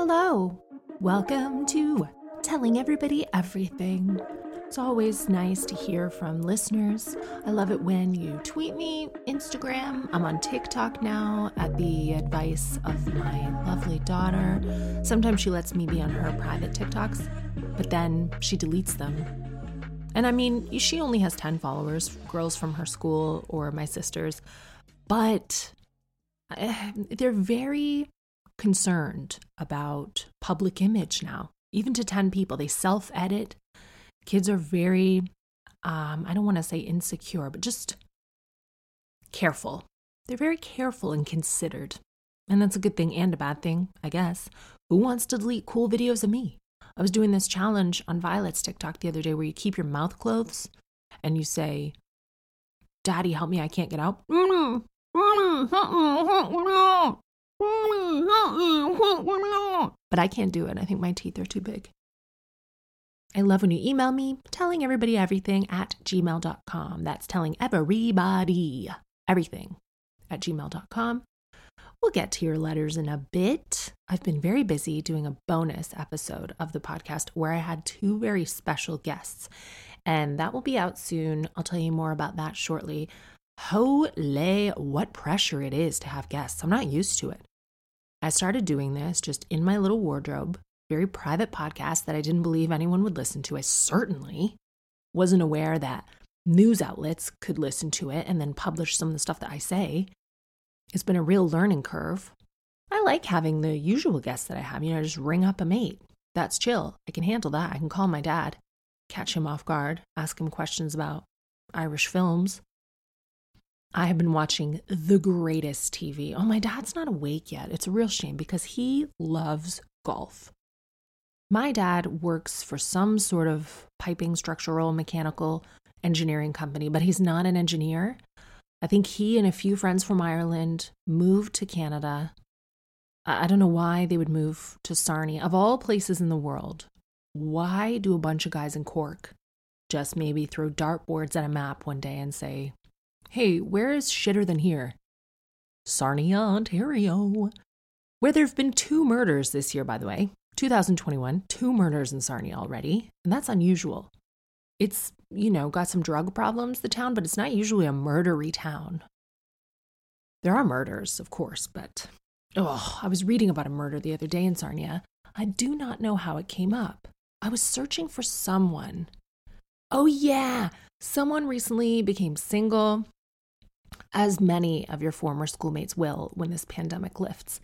Hello. Welcome to Telling Everybody Everything. It's always nice to hear from listeners. I love it when you tweet me, Instagram. I'm on TikTok now at the advice of my lovely daughter. Sometimes she lets me be on her private TikToks, but then she deletes them. And I mean, she only has 10 followers, girls from her school or my sisters, but eh, they're very concerned about public image now. Even to 10 people, they self edit. Kids are very, um, I don't want to say insecure, but just careful. They're very careful and considered. And that's a good thing and a bad thing, I guess. Who wants to delete cool videos of me? I was doing this challenge on Violet's TikTok the other day where you keep your mouth closed and you say, Daddy, help me, I can't get out. But I can't do it. I think my teeth are too big. I love when you email me telling everybody everything at gmail.com. That's telling everybody everything at gmail.com. We'll get to your letters in a bit. I've been very busy doing a bonus episode of the podcast where I had two very special guests, and that will be out soon. I'll tell you more about that shortly. Holy, what pressure it is to have guests. I'm not used to it. I started doing this just in my little wardrobe, very private podcast that I didn't believe anyone would listen to. I certainly wasn't aware that news outlets could listen to it and then publish some of the stuff that I say. It's been a real learning curve. I like having the usual guests that I have, you know, I just ring up a mate. That's chill. I can handle that. I can call my dad, catch him off guard, ask him questions about Irish films. I have been watching the greatest TV. Oh, my dad's not awake yet. It's a real shame because he loves golf. My dad works for some sort of piping, structural, mechanical engineering company, but he's not an engineer. I think he and a few friends from Ireland moved to Canada. I don't know why they would move to Sarnia. Of all places in the world, why do a bunch of guys in Cork just maybe throw dartboards at a map one day and say, Hey, where is shitter than here? Sarnia, Ontario. Where there have been two murders this year, by the way. 2021, two murders in Sarnia already. And that's unusual. It's, you know, got some drug problems, the town, but it's not usually a murdery town. There are murders, of course, but oh, I was reading about a murder the other day in Sarnia. I do not know how it came up. I was searching for someone. Oh, yeah. Someone recently became single as many of your former schoolmates will when this pandemic lifts.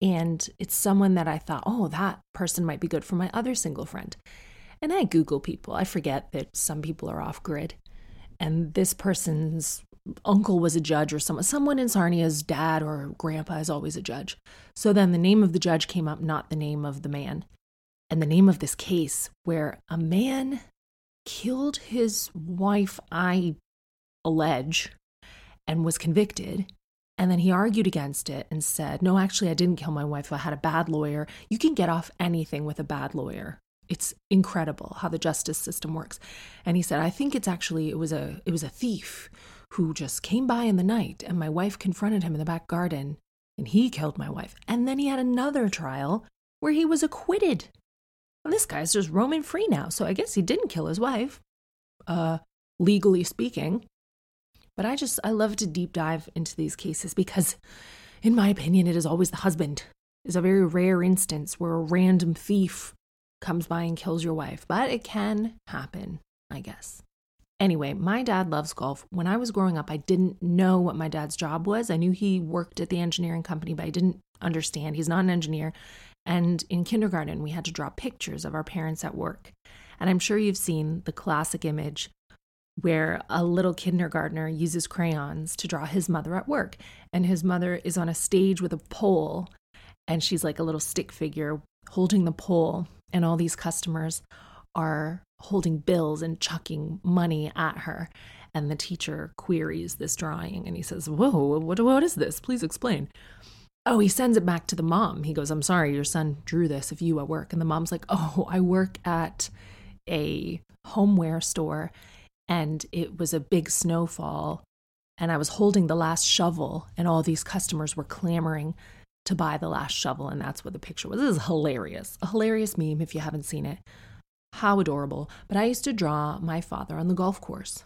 And it's someone that I thought, oh, that person might be good for my other single friend. And I Google people. I forget that some people are off grid. And this person's uncle was a judge or someone, someone in Sarnia's dad or grandpa is always a judge. So then the name of the judge came up, not the name of the man. And the name of this case where a man killed his wife, I allege, and was convicted. And then he argued against it and said, No, actually, I didn't kill my wife. I had a bad lawyer. You can get off anything with a bad lawyer. It's incredible how the justice system works. And he said, I think it's actually it was a it was a thief who just came by in the night and my wife confronted him in the back garden and he killed my wife. And then he had another trial where he was acquitted. And this guy's just roaming free now. So I guess he didn't kill his wife, uh, legally speaking. But I just, I love to deep dive into these cases because in my opinion, it is always the husband. It's a very rare instance where a random thief comes by and kills your wife, but it can happen, I guess. Anyway, my dad loves golf. When I was growing up, I didn't know what my dad's job was. I knew he worked at the engineering company, but I didn't understand. He's not an engineer. And in kindergarten, we had to draw pictures of our parents at work. And I'm sure you've seen the classic image where a little kindergartner uses crayons to draw his mother at work. And his mother is on a stage with a pole, and she's like a little stick figure holding the pole. And all these customers are holding bills and chucking money at her. And the teacher queries this drawing and he says, Whoa, what, what is this? Please explain. Oh, he sends it back to the mom. He goes, I'm sorry, your son drew this of you at work. And the mom's like, Oh, I work at a homeware store and it was a big snowfall. And I was holding the last shovel, and all these customers were clamoring to buy the last shovel. And that's what the picture was. This is hilarious. A hilarious meme if you haven't seen it. How adorable. But I used to draw my father on the golf course.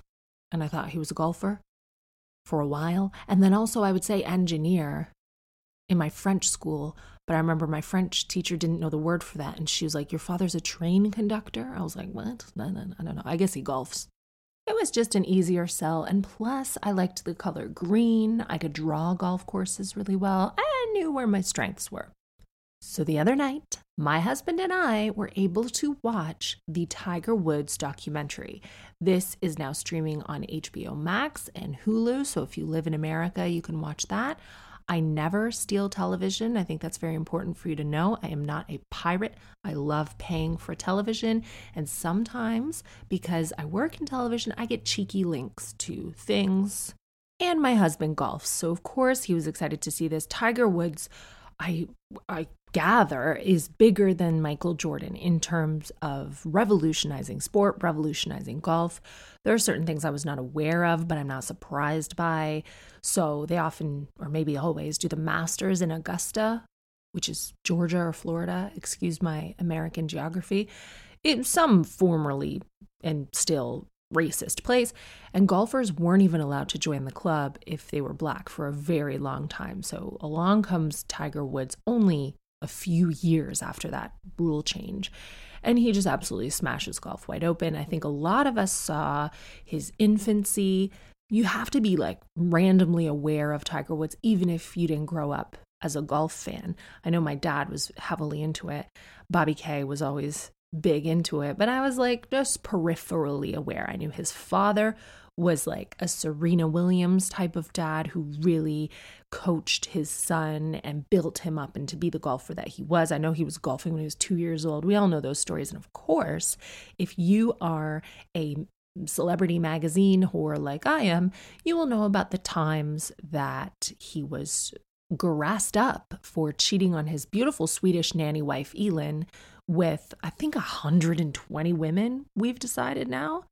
And I thought he was a golfer for a while. And then also, I would say engineer in my French school. But I remember my French teacher didn't know the word for that. And she was like, Your father's a train conductor? I was like, What? I don't know. I guess he golfs. It was just an easier sell. And plus, I liked the color green. I could draw golf courses really well. I knew where my strengths were. So the other night, my husband and I were able to watch the Tiger Woods documentary. This is now streaming on HBO Max and Hulu. So if you live in America, you can watch that. I never steal television. I think that's very important for you to know. I am not a pirate. I love paying for television. And sometimes, because I work in television, I get cheeky links to things. And my husband golfs. So, of course, he was excited to see this. Tiger Woods, I, I gather, is bigger than Michael Jordan in terms of revolutionizing sport, revolutionizing golf. There are certain things I was not aware of, but I'm not surprised by. So they often, or maybe always, do the Masters in Augusta, which is Georgia or Florida. Excuse my American geography. In some formerly and still racist place, and golfers weren't even allowed to join the club if they were black for a very long time. So along comes Tiger Woods only a few years after that rule change. And he just absolutely smashes golf wide open. I think a lot of us saw his infancy. You have to be like randomly aware of Tiger Woods, even if you didn't grow up as a golf fan. I know my dad was heavily into it. Bobby Kay was always big into it, but I was like just peripherally aware. I knew his father was like a Serena Williams type of dad who really coached his son and built him up and to be the golfer that he was. I know he was golfing when he was two years old. We all know those stories. And of course, if you are a celebrity magazine whore like I am, you will know about the times that he was grassed up for cheating on his beautiful Swedish nanny wife, Elin, with I think 120 women, we've decided now.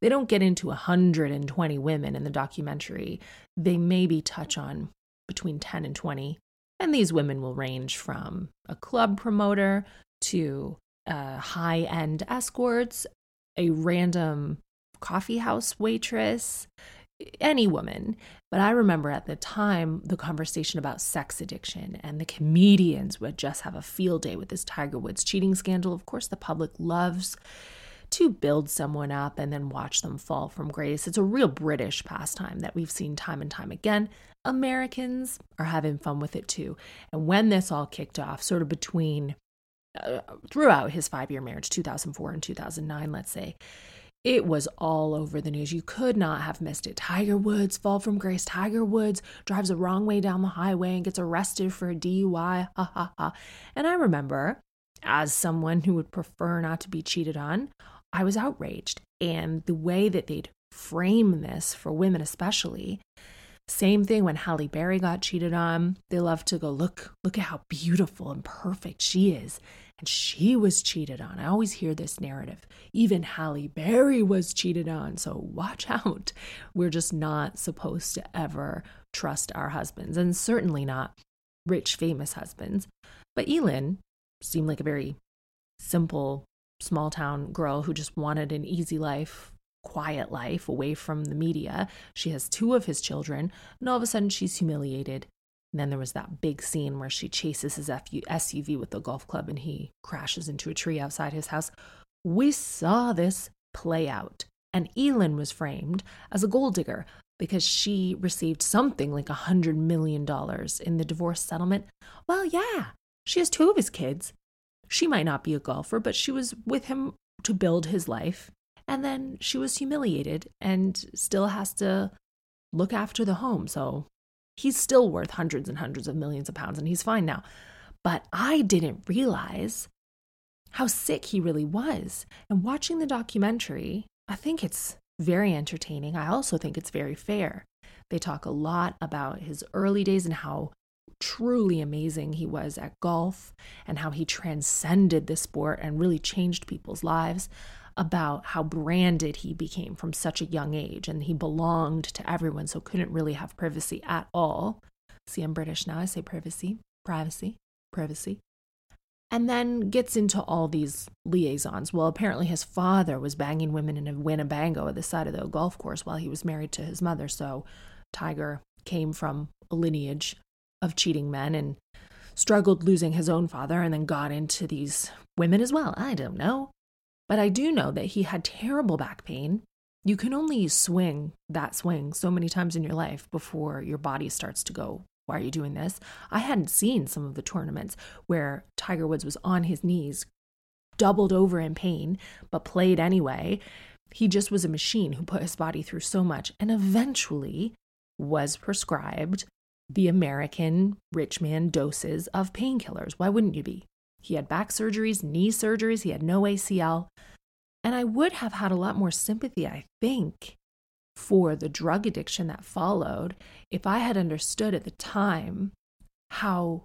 They don't get into 120 women in the documentary. They maybe touch on between 10 and 20. And these women will range from a club promoter to uh, high end escorts, a random coffee house waitress, any woman. But I remember at the time the conversation about sex addiction and the comedians would just have a field day with this Tiger Woods cheating scandal. Of course, the public loves to build someone up and then watch them fall from grace. It's a real British pastime that we've seen time and time again. Americans are having fun with it too. And when this all kicked off, sort of between uh, throughout his five year marriage, 2004 and 2009, let's say, it was all over the news. You could not have missed it. Tiger Woods fall from grace. Tiger Woods drives the wrong way down the highway and gets arrested for a DUI. Ha ha ha. And I remember, as someone who would prefer not to be cheated on, I was outraged. And the way that they'd frame this for women, especially, same thing when Halle Berry got cheated on. They love to go, look, look at how beautiful and perfect she is. And she was cheated on. I always hear this narrative. Even Halle Berry was cheated on. So watch out. We're just not supposed to ever trust our husbands, and certainly not rich, famous husbands. But Elin seemed like a very simple small town girl who just wanted an easy life, quiet life away from the media. She has two of his children, and all of a sudden she's humiliated And then there was that big scene where she chases his SUV with the golf club and he crashes into a tree outside his house. We saw this play out. And Elin was framed as a gold digger because she received something like a $100 million in the divorce settlement. Well, yeah, she has two of his kids. She might not be a golfer, but she was with him to build his life. And then she was humiliated and still has to look after the home. So he's still worth hundreds and hundreds of millions of pounds and he's fine now. But I didn't realize how sick he really was. And watching the documentary, I think it's very entertaining. I also think it's very fair. They talk a lot about his early days and how truly amazing he was at golf and how he transcended the sport and really changed people's lives about how branded he became from such a young age and he belonged to everyone so couldn't really have privacy at all see i'm british now i say privacy privacy privacy and then gets into all these liaisons. Well, apparently his father was banging women in a Winnebago at the side of the golf course while he was married to his mother. So Tiger came from a lineage of cheating men and struggled losing his own father and then got into these women as well. I don't know. But I do know that he had terrible back pain. You can only swing that swing so many times in your life before your body starts to go why are you doing this? I hadn't seen some of the tournaments where Tiger Woods was on his knees, doubled over in pain, but played anyway. He just was a machine who put his body through so much and eventually was prescribed the American rich man doses of painkillers. Why wouldn't you be? He had back surgeries, knee surgeries, he had no ACL. And I would have had a lot more sympathy, I think, for the drug addiction that followed if I had understood at the time how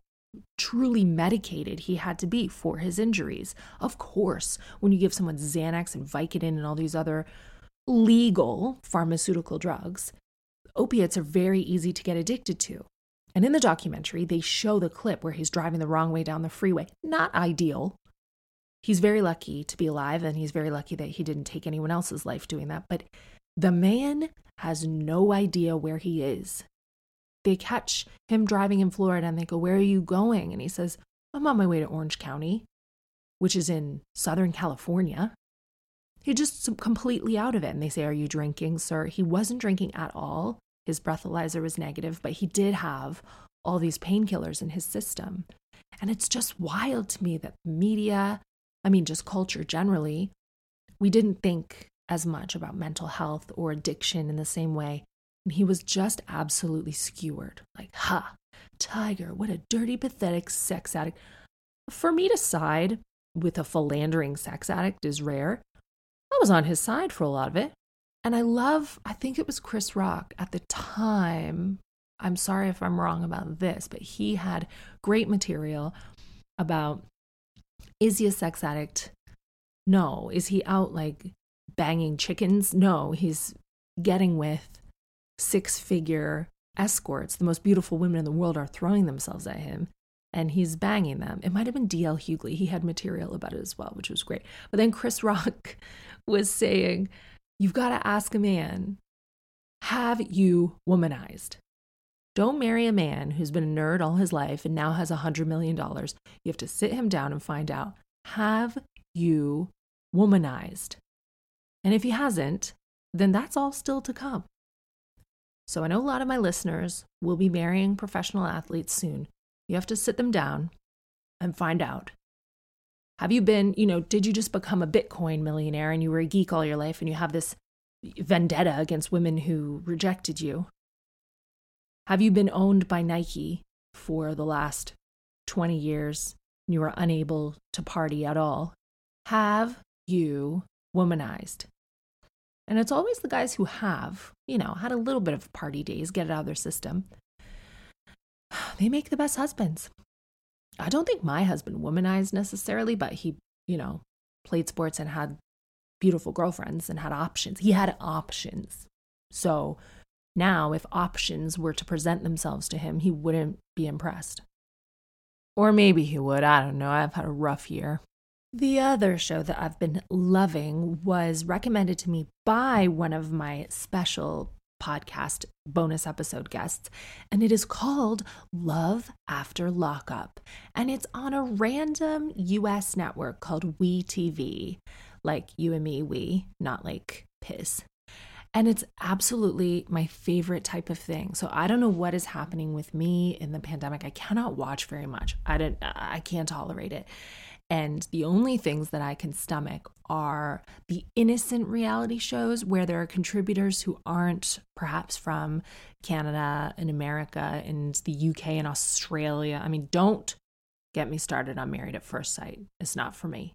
truly medicated he had to be for his injuries. Of course, when you give someone Xanax and Vicodin and all these other legal pharmaceutical drugs, opiates are very easy to get addicted to. And in the documentary, they show the clip where he's driving the wrong way down the freeway. Not ideal. He's very lucky to be alive, and he's very lucky that he didn't take anyone else's life doing that. But the man has no idea where he is. They catch him driving in Florida and they go, Where are you going? And he says, I'm on my way to Orange County, which is in Southern California. He's just completely out of it. And they say, Are you drinking, sir? He wasn't drinking at all. His breathalyzer was negative, but he did have all these painkillers in his system. And it's just wild to me that media, I mean, just culture generally, we didn't think as much about mental health or addiction in the same way. And he was just absolutely skewered. Like, ha, Tiger, what a dirty, pathetic sex addict. For me to side with a philandering sex addict is rare. I was on his side for a lot of it. And I love, I think it was Chris Rock at the time. I'm sorry if I'm wrong about this, but he had great material about is he a sex addict? No. Is he out like banging chickens. No, he's getting with six figure escorts. The most beautiful women in the world are throwing themselves at him and he's banging them. It might have been DL Hughley. He had material about it as well, which was great. But then Chris Rock was saying, You've got to ask a man, have you womanized? Don't marry a man who's been a nerd all his life and now has a $100 million. You have to sit him down and find out, have you womanized? And if he hasn't, then that's all still to come. So I know a lot of my listeners will be marrying professional athletes soon. You have to sit them down and find out. Have you been, you know, did you just become a Bitcoin millionaire and you were a geek all your life and you have this vendetta against women who rejected you? Have you been owned by Nike for the last 20 years and you are unable to party at all? Have you womanized? And it's always the guys who have, you know, had a little bit of party days, get it out of their system. They make the best husbands. I don't think my husband womanized necessarily, but he, you know, played sports and had beautiful girlfriends and had options. He had options. So now, if options were to present themselves to him, he wouldn't be impressed. Or maybe he would. I don't know. I've had a rough year. The other show that I've been loving was recommended to me by one of my special podcast bonus episode guests, and it is called Love After Lockup. And it's on a random US network called We like you and me, we, not like piss. And it's absolutely my favorite type of thing. So I don't know what is happening with me in the pandemic. I cannot watch very much. I don't I can't tolerate it. And the only things that I can stomach are the innocent reality shows where there are contributors who aren't perhaps from Canada and America and the UK and Australia. I mean, don't get me started on Married at First Sight. It's not for me.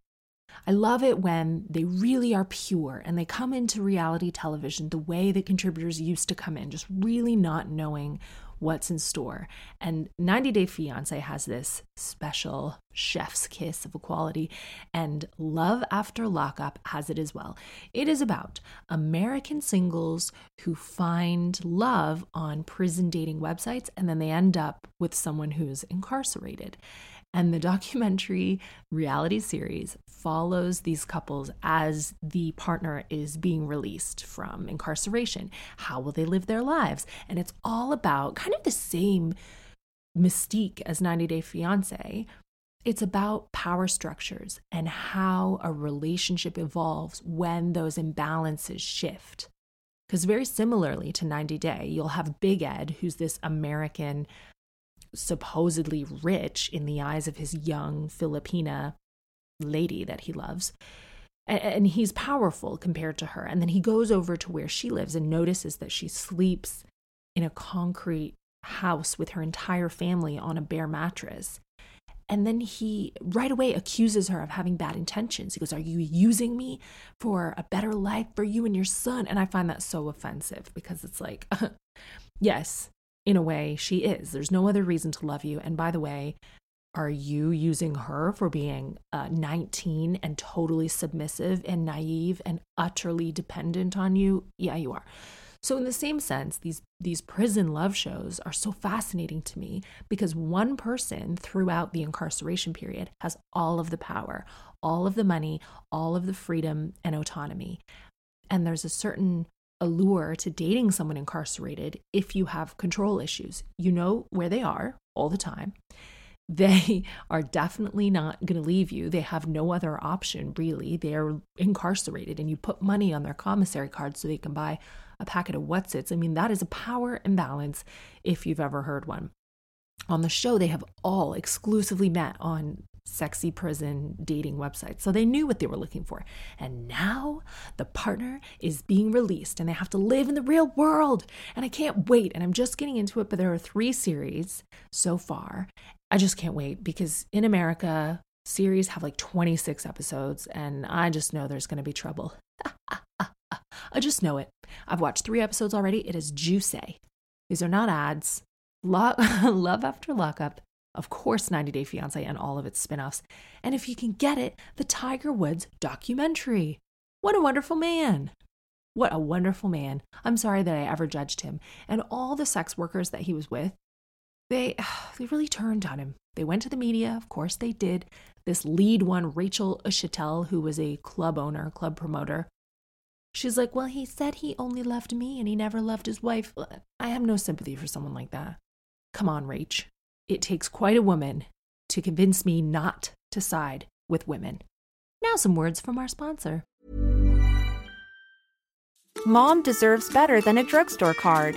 I love it when they really are pure and they come into reality television the way that contributors used to come in, just really not knowing what's in store. And 90 Day Fiancé has this special chef's kiss of equality, and Love After Lockup has it as well. It is about American singles who find love on prison dating websites and then they end up with someone who's incarcerated. And the documentary reality series follows these couples as the partner is being released from incarceration. How will they live their lives? And it's all about kind of the same mystique as 90 Day Fiancé. It's about power structures and how a relationship evolves when those imbalances shift. Because, very similarly to 90 Day, you'll have Big Ed, who's this American supposedly rich in the eyes of his young Filipina lady that he loves. And he's powerful compared to her. And then he goes over to where she lives and notices that she sleeps in a concrete house with her entire family on a bare mattress. And then he right away accuses her of having bad intentions. He goes, Are you using me for a better life for you and your son? And I find that so offensive because it's like, yes, in a way, she is. There's no other reason to love you. And by the way, are you using her for being uh, 19 and totally submissive and naive and utterly dependent on you? Yeah, you are. So in the same sense, these these prison love shows are so fascinating to me because one person throughout the incarceration period has all of the power, all of the money, all of the freedom and autonomy. And there's a certain allure to dating someone incarcerated if you have control issues. You know where they are all the time. They are definitely not going to leave you. They have no other option, really. They're incarcerated, and you put money on their commissary card so they can buy a packet of What's Its. I mean, that is a power imbalance if you've ever heard one. On the show, they have all exclusively met on sexy prison dating websites. So they knew what they were looking for. And now the partner is being released and they have to live in the real world. And I can't wait. And I'm just getting into it, but there are three series so far. I just can't wait because in America, series have like 26 episodes, and I just know there's going to be trouble. I just know it. I've watched three episodes already. It is juicy. These are not ads. Love After Lockup of course, 90 Day Fiancé and all of its spin offs, and if you can get it, the Tiger Woods documentary. What a wonderful man! What a wonderful man. I'm sorry that I ever judged him. And all the sex workers that he was with, they they really turned on him. They went to the media, of course they did. This lead one, Rachel Uchitel, who was a club owner, club promoter, she's like, Well, he said he only loved me and he never loved his wife. I have no sympathy for someone like that. Come on, Rach. It takes quite a woman to convince me not to side with women. Now, some words from our sponsor. Mom deserves better than a drugstore card.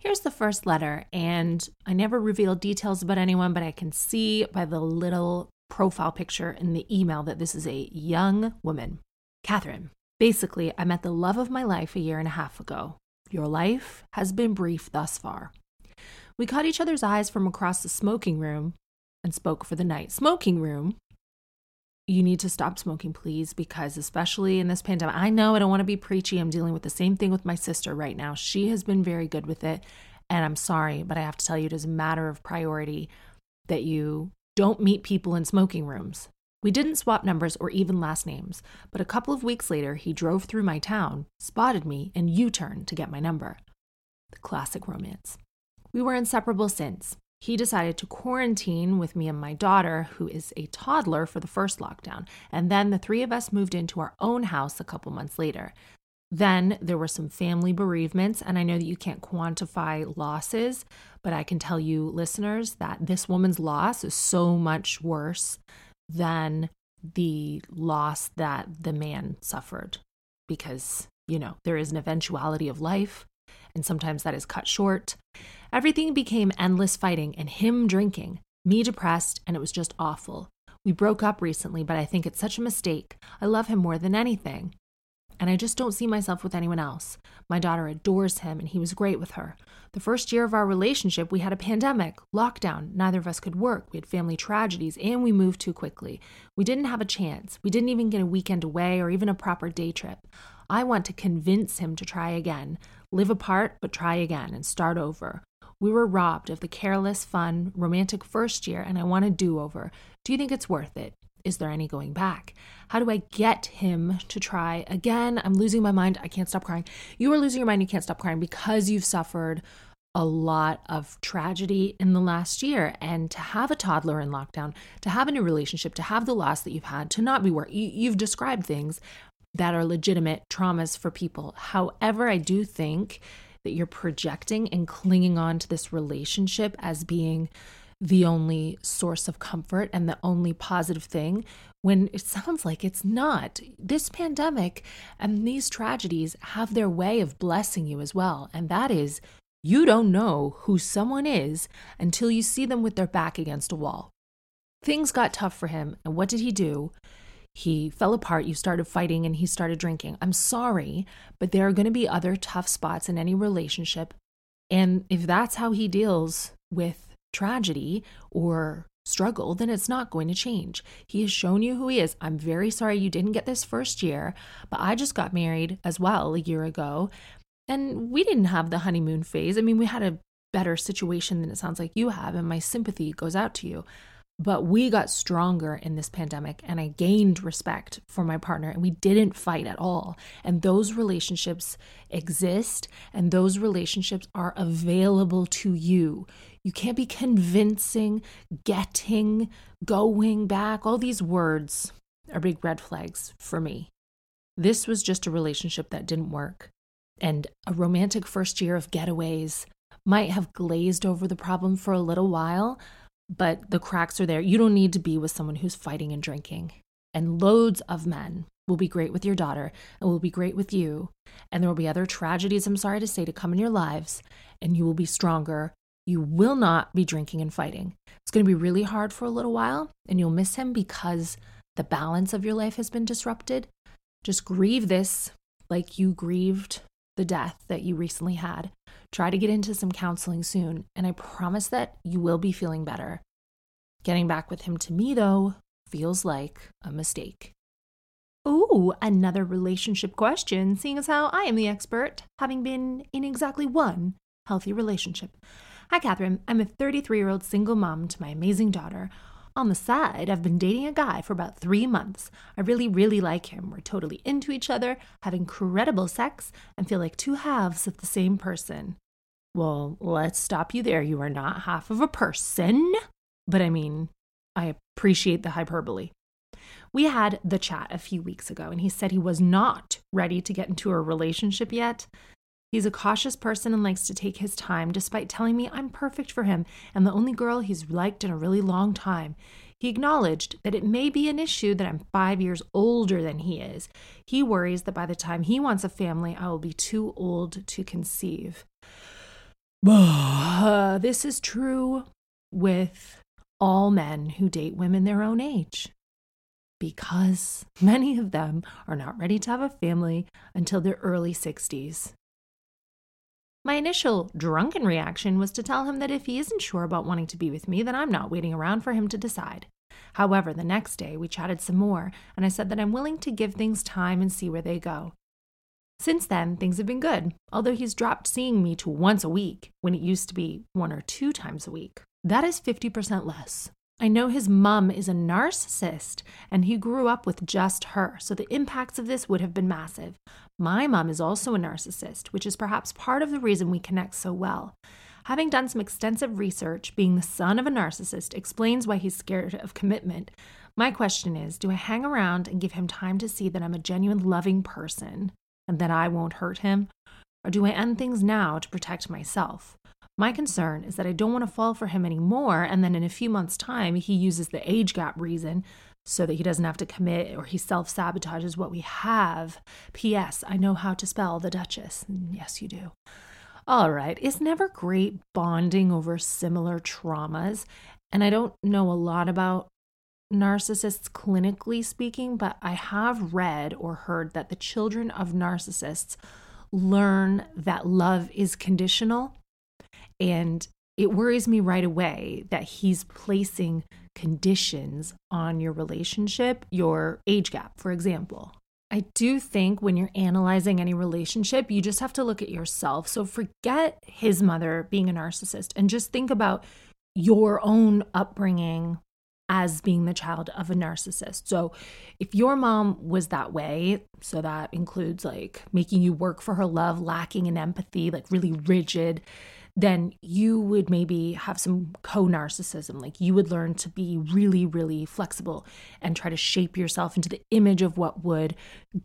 Here's the first letter, and I never reveal details about anyone, but I can see by the little profile picture in the email that this is a young woman. Catherine, basically, I met the love of my life a year and a half ago. Your life has been brief thus far. We caught each other's eyes from across the smoking room and spoke for the night. Smoking room you need to stop smoking, please, because especially in this pandemic, I know I don't want to be preachy. I'm dealing with the same thing with my sister right now. She has been very good with it. And I'm sorry, but I have to tell you, it is a matter of priority that you don't meet people in smoking rooms. We didn't swap numbers or even last names, but a couple of weeks later, he drove through my town, spotted me, and U turned to get my number. The classic romance. We were inseparable since he decided to quarantine with me and my daughter, who is a toddler, for the first lockdown. And then the three of us moved into our own house a couple months later. Then there were some family bereavements, and I know that you can't quantify losses, but I can tell you, listeners, that this woman's loss is so much worse than the loss that the man suffered because, you know, there is an eventuality of life, and sometimes that is cut short. Everything became endless fighting and him drinking, me depressed, and it was just awful. We broke up recently, but I think it's such a mistake. I love him more than anything. And I just don't see myself with anyone else. My daughter adores him, and he was great with her. The first year of our relationship, we had a pandemic, lockdown. Neither of us could work. We had family tragedies, and we moved too quickly. We didn't have a chance. We didn't even get a weekend away or even a proper day trip. I want to convince him to try again, live apart, but try again and start over. We were robbed of the careless, fun, romantic first year, and I want a do over. Do you think it's worth it? Is there any going back? How do I get him to try again? I'm losing my mind. I can't stop crying. You are losing your mind. You can't stop crying because you've suffered a lot of tragedy in the last year. And to have a toddler in lockdown, to have a new relationship, to have the loss that you've had, to not be where you, you've described things that are legitimate traumas for people. However, I do think that you're projecting and clinging on to this relationship as being the only source of comfort and the only positive thing when it sounds like it's not. This pandemic and these tragedies have their way of blessing you as well. And that is, you don't know who someone is until you see them with their back against a wall. Things got tough for him. And what did he do? He fell apart, you started fighting, and he started drinking. I'm sorry, but there are going to be other tough spots in any relationship. And if that's how he deals with tragedy or struggle, then it's not going to change. He has shown you who he is. I'm very sorry you didn't get this first year, but I just got married as well a year ago. And we didn't have the honeymoon phase. I mean, we had a better situation than it sounds like you have, and my sympathy goes out to you. But we got stronger in this pandemic, and I gained respect for my partner, and we didn't fight at all. And those relationships exist, and those relationships are available to you. You can't be convincing, getting, going back. All these words are big red flags for me. This was just a relationship that didn't work. And a romantic first year of getaways might have glazed over the problem for a little while, but the cracks are there. You don't need to be with someone who's fighting and drinking. And loads of men will be great with your daughter and will be great with you. And there will be other tragedies, I'm sorry to say, to come in your lives, and you will be stronger. You will not be drinking and fighting. It's going to be really hard for a little while, and you'll miss him because the balance of your life has been disrupted. Just grieve this like you grieved the death that you recently had. Try to get into some counseling soon, and I promise that you will be feeling better. Getting back with him to me, though, feels like a mistake. Ooh, another relationship question, seeing as how I am the expert, having been in exactly one healthy relationship. Hi, Catherine. I'm a 33 year old single mom to my amazing daughter. On the side, I've been dating a guy for about three months. I really, really like him. We're totally into each other, have incredible sex, and feel like two halves of the same person. Well, let's stop you there. You are not half of a person. But I mean, I appreciate the hyperbole. We had the chat a few weeks ago, and he said he was not ready to get into a relationship yet. He's a cautious person and likes to take his time, despite telling me I'm perfect for him and the only girl he's liked in a really long time. He acknowledged that it may be an issue that I'm five years older than he is. He worries that by the time he wants a family, I will be too old to conceive. this is true with all men who date women their own age because many of them are not ready to have a family until their early 60s. My initial drunken reaction was to tell him that if he isn't sure about wanting to be with me, then I'm not waiting around for him to decide. However, the next day we chatted some more, and I said that I'm willing to give things time and see where they go. Since then, things have been good, although he's dropped seeing me to once a week when it used to be one or two times a week. That is 50% less. I know his mum is a narcissist and he grew up with just her, so the impacts of this would have been massive. My mom is also a narcissist, which is perhaps part of the reason we connect so well. Having done some extensive research, being the son of a narcissist explains why he's scared of commitment. My question is do I hang around and give him time to see that I'm a genuine loving person and that I won't hurt him? Or do I end things now to protect myself? My concern is that I don't want to fall for him anymore, and then in a few months' time, he uses the age gap reason so that he doesn't have to commit or he self sabotages what we have. P.S. I know how to spell the Duchess. Mm, yes, you do. All right, it's never great bonding over similar traumas. And I don't know a lot about narcissists clinically speaking, but I have read or heard that the children of narcissists learn that love is conditional and it worries me right away that he's placing conditions on your relationship, your age gap, for example. I do think when you're analyzing any relationship, you just have to look at yourself. So forget his mother being a narcissist and just think about your own upbringing as being the child of a narcissist. So if your mom was that way, so that includes like making you work for her love, lacking in empathy, like really rigid, then you would maybe have some co narcissism. Like you would learn to be really, really flexible and try to shape yourself into the image of what would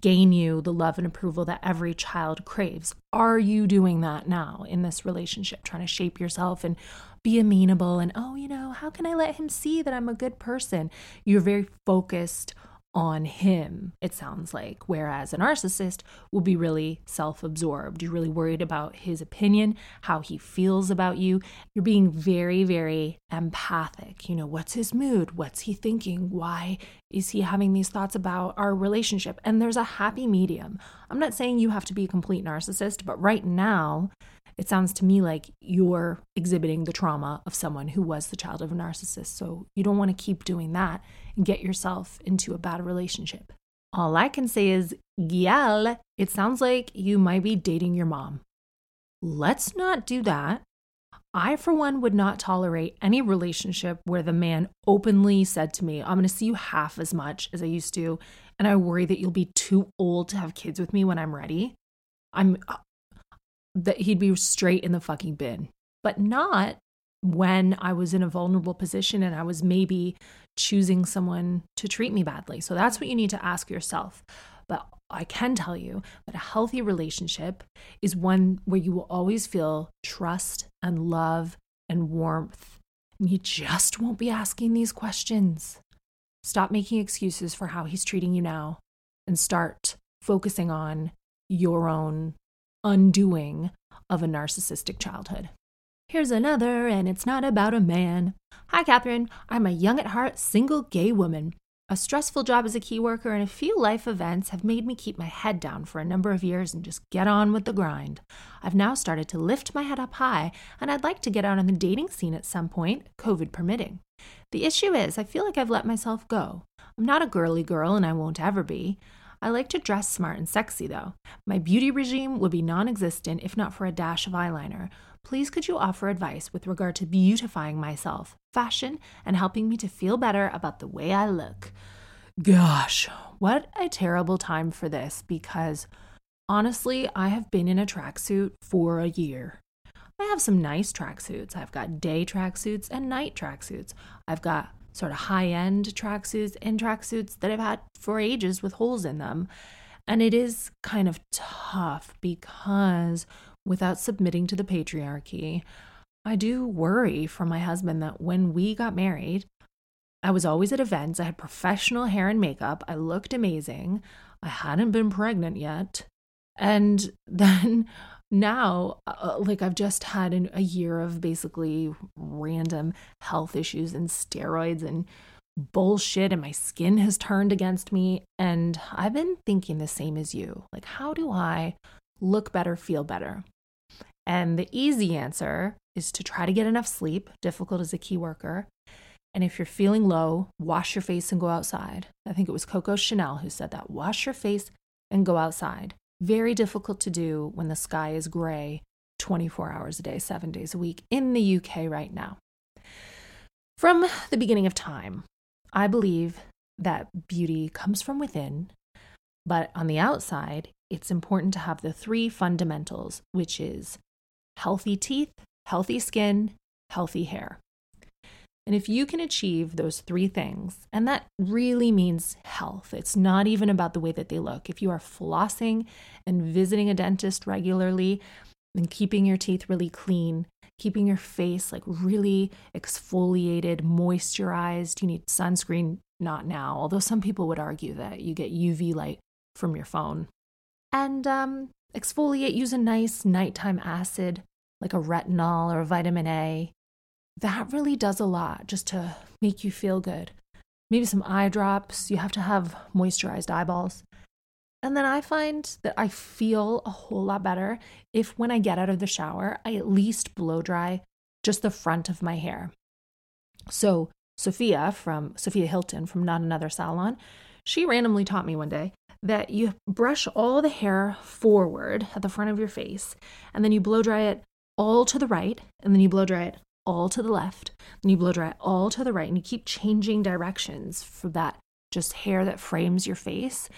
gain you the love and approval that every child craves. Are you doing that now in this relationship, trying to shape yourself and be amenable and, oh, you know, how can I let him see that I'm a good person? You're very focused on him, it sounds like. Whereas a narcissist will be really self absorbed. You're really worried about his opinion, how he feels about you. You're being very, very empathic. You know, what's his mood? What's he thinking? Why is he having these thoughts about our relationship? And there's a happy medium. I'm not saying you have to be a complete narcissist, but right now, it sounds to me like you're exhibiting the trauma of someone who was the child of a narcissist. So you don't want to keep doing that get yourself into a bad relationship. All I can say is, Gial, it sounds like you might be dating your mom. Let's not do that. I, for one, would not tolerate any relationship where the man openly said to me, I'm going to see you half as much as I used to, and I worry that you'll be too old to have kids with me when I'm ready. I'm uh, that he'd be straight in the fucking bin, but not when I was in a vulnerable position and I was maybe choosing someone to treat me badly. So that's what you need to ask yourself. But I can tell you that a healthy relationship is one where you will always feel trust and love and warmth. And you just won't be asking these questions. Stop making excuses for how he's treating you now and start focusing on your own undoing of a narcissistic childhood. Here's another, and it's not about a man. Hi, Catherine. I'm a young at heart, single gay woman. A stressful job as a key worker and a few life events have made me keep my head down for a number of years and just get on with the grind. I've now started to lift my head up high, and I'd like to get out on the dating scene at some point, COVID permitting. The issue is, I feel like I've let myself go. I'm not a girly girl, and I won't ever be. I like to dress smart and sexy, though. My beauty regime would be non existent if not for a dash of eyeliner. Please, could you offer advice with regard to beautifying myself, fashion, and helping me to feel better about the way I look? Gosh, what a terrible time for this because honestly, I have been in a tracksuit for a year. I have some nice tracksuits. I've got day tracksuits and night tracksuits. I've got sort of high end tracksuits and tracksuits that I've had for ages with holes in them. And it is kind of tough because without submitting to the patriarchy, I do worry for my husband that when we got married, I was always at events. I had professional hair and makeup. I looked amazing. I hadn't been pregnant yet. And then now, uh, like I've just had an, a year of basically random health issues and steroids and bullshit, and my skin has turned against me. And I've been thinking the same as you. Like, how do I look better, feel better? And the easy answer is to try to get enough sleep, difficult as a key worker. And if you're feeling low, wash your face and go outside. I think it was Coco Chanel who said that wash your face and go outside. Very difficult to do when the sky is gray 24 hours a day, seven days a week in the UK right now. From the beginning of time, I believe that beauty comes from within, but on the outside, it's important to have the three fundamentals, which is healthy teeth, healthy skin, healthy hair. And if you can achieve those three things, and that really means health, it's not even about the way that they look. If you are flossing and visiting a dentist regularly and keeping your teeth really clean, keeping your face like really exfoliated, moisturized, you need sunscreen, not now, although some people would argue that you get UV light from your phone. And um, exfoliate, use a nice nighttime acid like a retinol or a vitamin A that really does a lot just to make you feel good. Maybe some eye drops. You have to have moisturized eyeballs. And then I find that I feel a whole lot better if when I get out of the shower, I at least blow dry just the front of my hair. So, Sophia from Sophia Hilton from Not Another Salon, she randomly taught me one day that you brush all the hair forward at the front of your face and then you blow dry it all to the right and then you blow dry it all to the left, and you blow dry it all to the right, and you keep changing directions for that just hair that frames your face.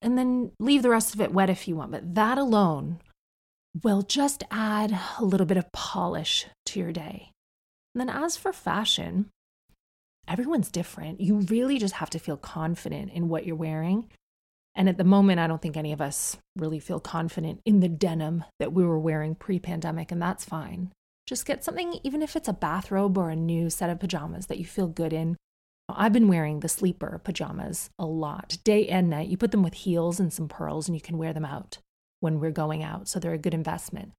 And then leave the rest of it wet if you want. But that alone will just add a little bit of polish to your day. And then, as for fashion, everyone's different. You really just have to feel confident in what you're wearing. And at the moment, I don't think any of us really feel confident in the denim that we were wearing pre pandemic, and that's fine. Just get something, even if it's a bathrobe or a new set of pajamas that you feel good in. I've been wearing the sleeper pajamas a lot, day and night. You put them with heels and some pearls, and you can wear them out when we're going out. So they're a good investment.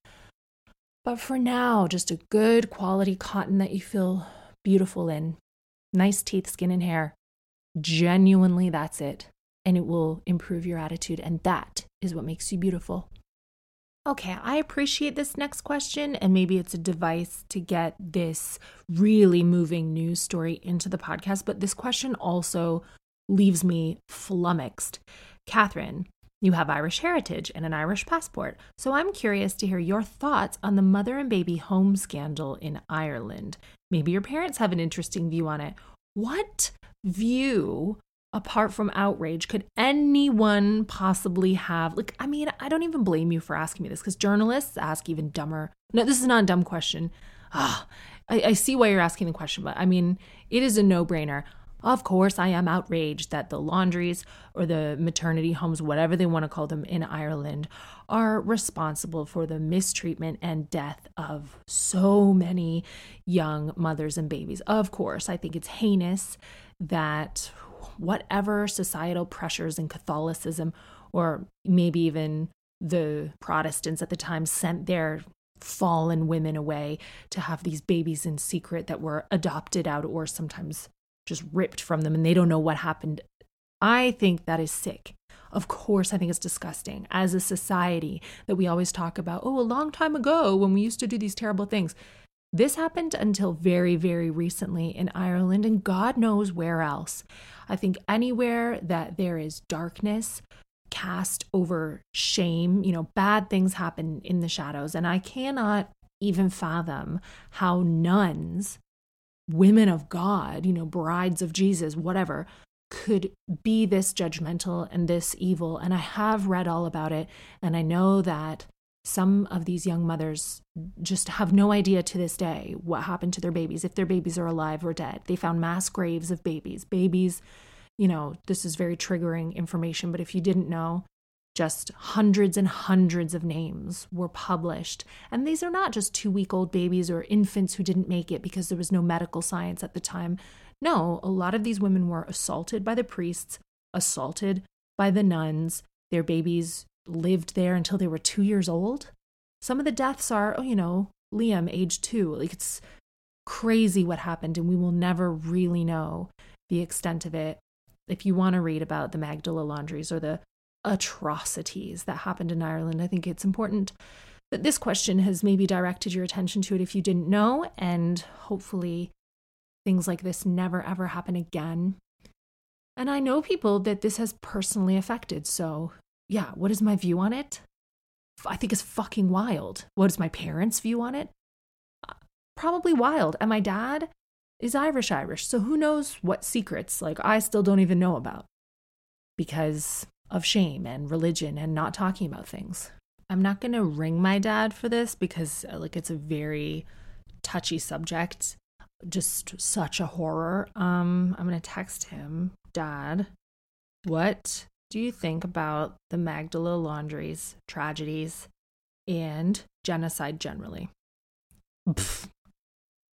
But for now, just a good quality cotton that you feel beautiful in. Nice teeth, skin, and hair. Genuinely, that's it. And it will improve your attitude. And that is what makes you beautiful. Okay, I appreciate this next question, and maybe it's a device to get this really moving news story into the podcast, but this question also leaves me flummoxed. Catherine, you have Irish heritage and an Irish passport, so I'm curious to hear your thoughts on the mother and baby home scandal in Ireland. Maybe your parents have an interesting view on it. What view apart from outrage could anyone possibly have like i mean i don't even blame you for asking me this because journalists ask even dumber. No this is not a dumb question. Ah I, I see why you're asking the question but i mean it is a no-brainer. Of course i am outraged that the laundries or the maternity homes whatever they want to call them in ireland are responsible for the mistreatment and death of so many young mothers and babies. Of course i think it's heinous that whatever societal pressures in Catholicism, or maybe even the Protestants at the time sent their fallen women away to have these babies in secret that were adopted out or sometimes just ripped from them and they don't know what happened. I think that is sick. Of course, I think it's disgusting as a society that we always talk about, oh, a long time ago when we used to do these terrible things. This happened until very, very recently in Ireland, and God knows where else. I think anywhere that there is darkness cast over shame, you know, bad things happen in the shadows. And I cannot even fathom how nuns, women of God, you know, brides of Jesus, whatever, could be this judgmental and this evil. And I have read all about it. And I know that some of these young mothers just have no idea to this day what happened to their babies, if their babies are alive or dead. They found mass graves of babies. Babies, you know, this is very triggering information, but if you didn't know, just hundreds and hundreds of names were published. And these are not just two week old babies or infants who didn't make it because there was no medical science at the time. No, a lot of these women were assaulted by the priests, assaulted by the nuns. Their babies lived there until they were two years old. Some of the deaths are, oh, you know, Liam, age two. Like it's crazy what happened, and we will never really know the extent of it. If you want to read about the Magdalene laundries or the atrocities that happened in Ireland, I think it's important that this question has maybe directed your attention to it if you didn't know, and hopefully things like this never ever happen again. And I know people that this has personally affected. So, yeah, what is my view on it? I think it's fucking wild. What is my parents' view on it? Probably wild. And my dad is Irish Irish. So who knows what secrets like I still don't even know about because of shame and religion and not talking about things. I'm not going to ring my dad for this because like it's a very touchy subject. Just such a horror. Um I'm going to text him, "Dad, what do you think about the Magdalene laundries, tragedies, and genocide generally? Pfft.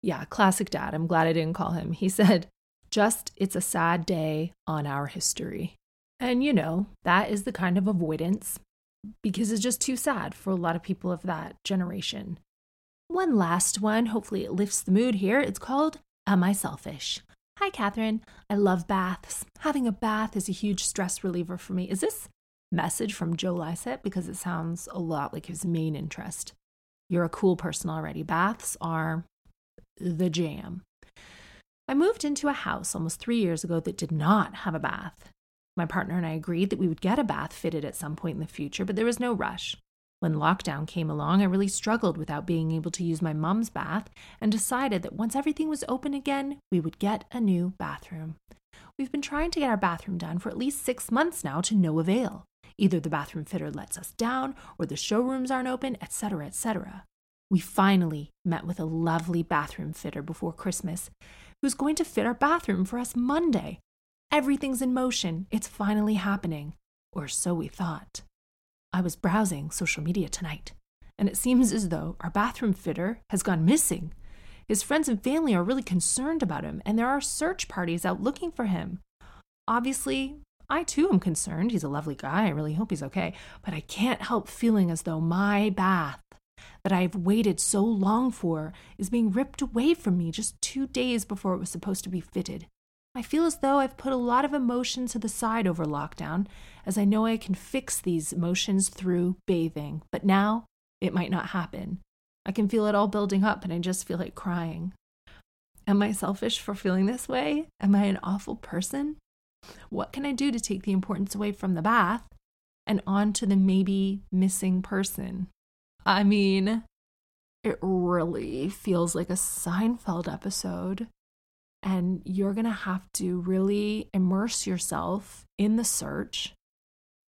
Yeah, classic dad. I'm glad I didn't call him. He said, just it's a sad day on our history. And you know, that is the kind of avoidance because it's just too sad for a lot of people of that generation. One last one, hopefully it lifts the mood here. It's called Am I Selfish? Hi, Catherine. I love baths. Having a bath is a huge stress reliever for me. Is this message from Joe Lycett? Because it sounds a lot like his main interest. You're a cool person already. Baths are the jam. I moved into a house almost three years ago that did not have a bath. My partner and I agreed that we would get a bath fitted at some point in the future, but there was no rush. When lockdown came along, I really struggled without being able to use my mom's bath and decided that once everything was open again, we would get a new bathroom. We've been trying to get our bathroom done for at least six months now to no avail. Either the bathroom fitter lets us down, or the showrooms aren't open, etc., etc. We finally met with a lovely bathroom fitter before Christmas who's going to fit our bathroom for us Monday. Everything's in motion. It's finally happening. Or so we thought. I was browsing social media tonight, and it seems as though our bathroom fitter has gone missing. His friends and family are really concerned about him, and there are search parties out looking for him. Obviously, I too am concerned. He's a lovely guy. I really hope he's okay. But I can't help feeling as though my bath that I've waited so long for is being ripped away from me just two days before it was supposed to be fitted. I feel as though I've put a lot of emotions to the side over lockdown, as I know I can fix these emotions through bathing. But now it might not happen. I can feel it all building up and I just feel like crying. Am I selfish for feeling this way? Am I an awful person? What can I do to take the importance away from the bath and on to the maybe missing person? I mean, it really feels like a Seinfeld episode and you're going to have to really immerse yourself in the search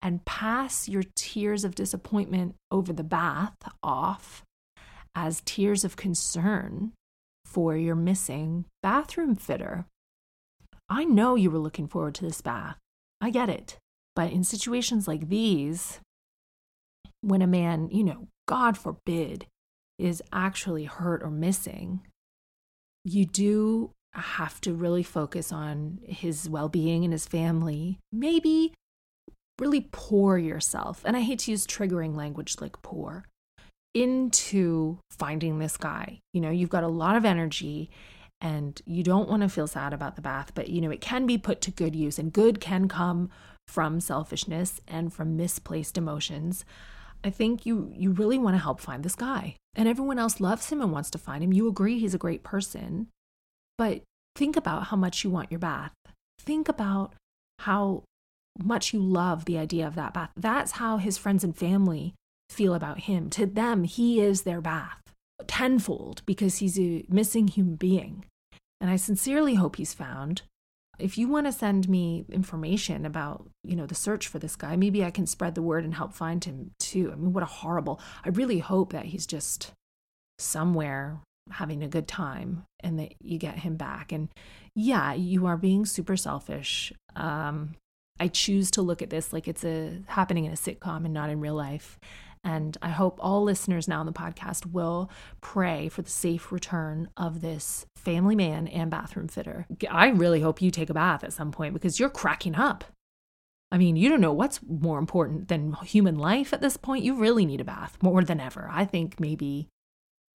and pass your tears of disappointment over the bath off as tears of concern for your missing bathroom fitter. I know you were looking forward to this bath. I get it. But in situations like these, when a man, you know, God forbid, is actually hurt or missing, you do have to really focus on his well being and his family. Maybe really pour yourself, and I hate to use triggering language like pour, into finding this guy. You know, you've got a lot of energy and you don't want to feel sad about the bath, but you know, it can be put to good use, and good can come from selfishness and from misplaced emotions. I think you you really want to help find this guy. And everyone else loves him and wants to find him. You agree he's a great person. But think about how much you want your bath. Think about how much you love the idea of that bath. That's how his friends and family feel about him. To them, he is their bath tenfold because he's a missing human being. And I sincerely hope he's found. If you want to send me information about, you know, the search for this guy, maybe I can spread the word and help find him too. I mean, what a horrible. I really hope that he's just somewhere having a good time and that you get him back. And yeah, you are being super selfish. Um, I choose to look at this like it's a happening in a sitcom and not in real life. And I hope all listeners now on the podcast will pray for the safe return of this family man and bathroom fitter. I really hope you take a bath at some point because you're cracking up. I mean, you don't know what's more important than human life at this point. You really need a bath more than ever. I think maybe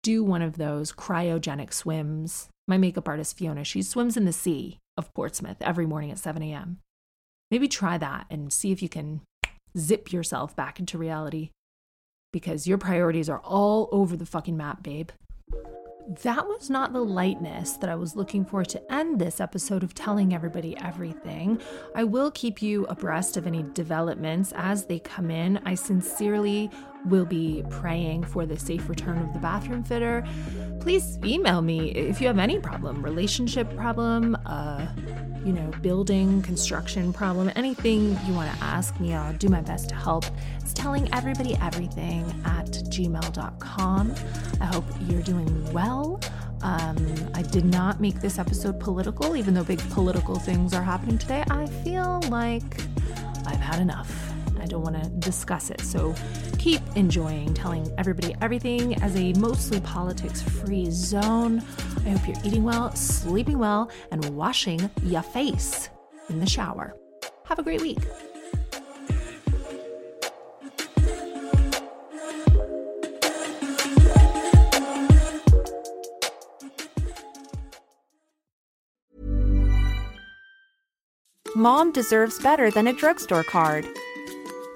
do one of those cryogenic swims. My makeup artist, Fiona, she swims in the sea of Portsmouth every morning at 7 a.m. Maybe try that and see if you can zip yourself back into reality because your priorities are all over the fucking map, babe that was not the lightness that I was looking for to end this episode of telling everybody everything. I will keep you abreast of any developments as they come in. I sincerely will be praying for the safe return of the bathroom fitter. Please email me if you have any problem, relationship problem, uh, you know, building, construction problem, anything you want to ask me, I'll do my best to help. It's telling everybody everything at gmail.com. I hope you're doing well. Um, I did not make this episode political, even though big political things are happening today. I feel like I've had enough. I don't want to discuss it. So keep enjoying telling everybody everything as a mostly politics free zone. I hope you're eating well, sleeping well, and washing your face in the shower. Have a great week. Mom deserves better than a drugstore card.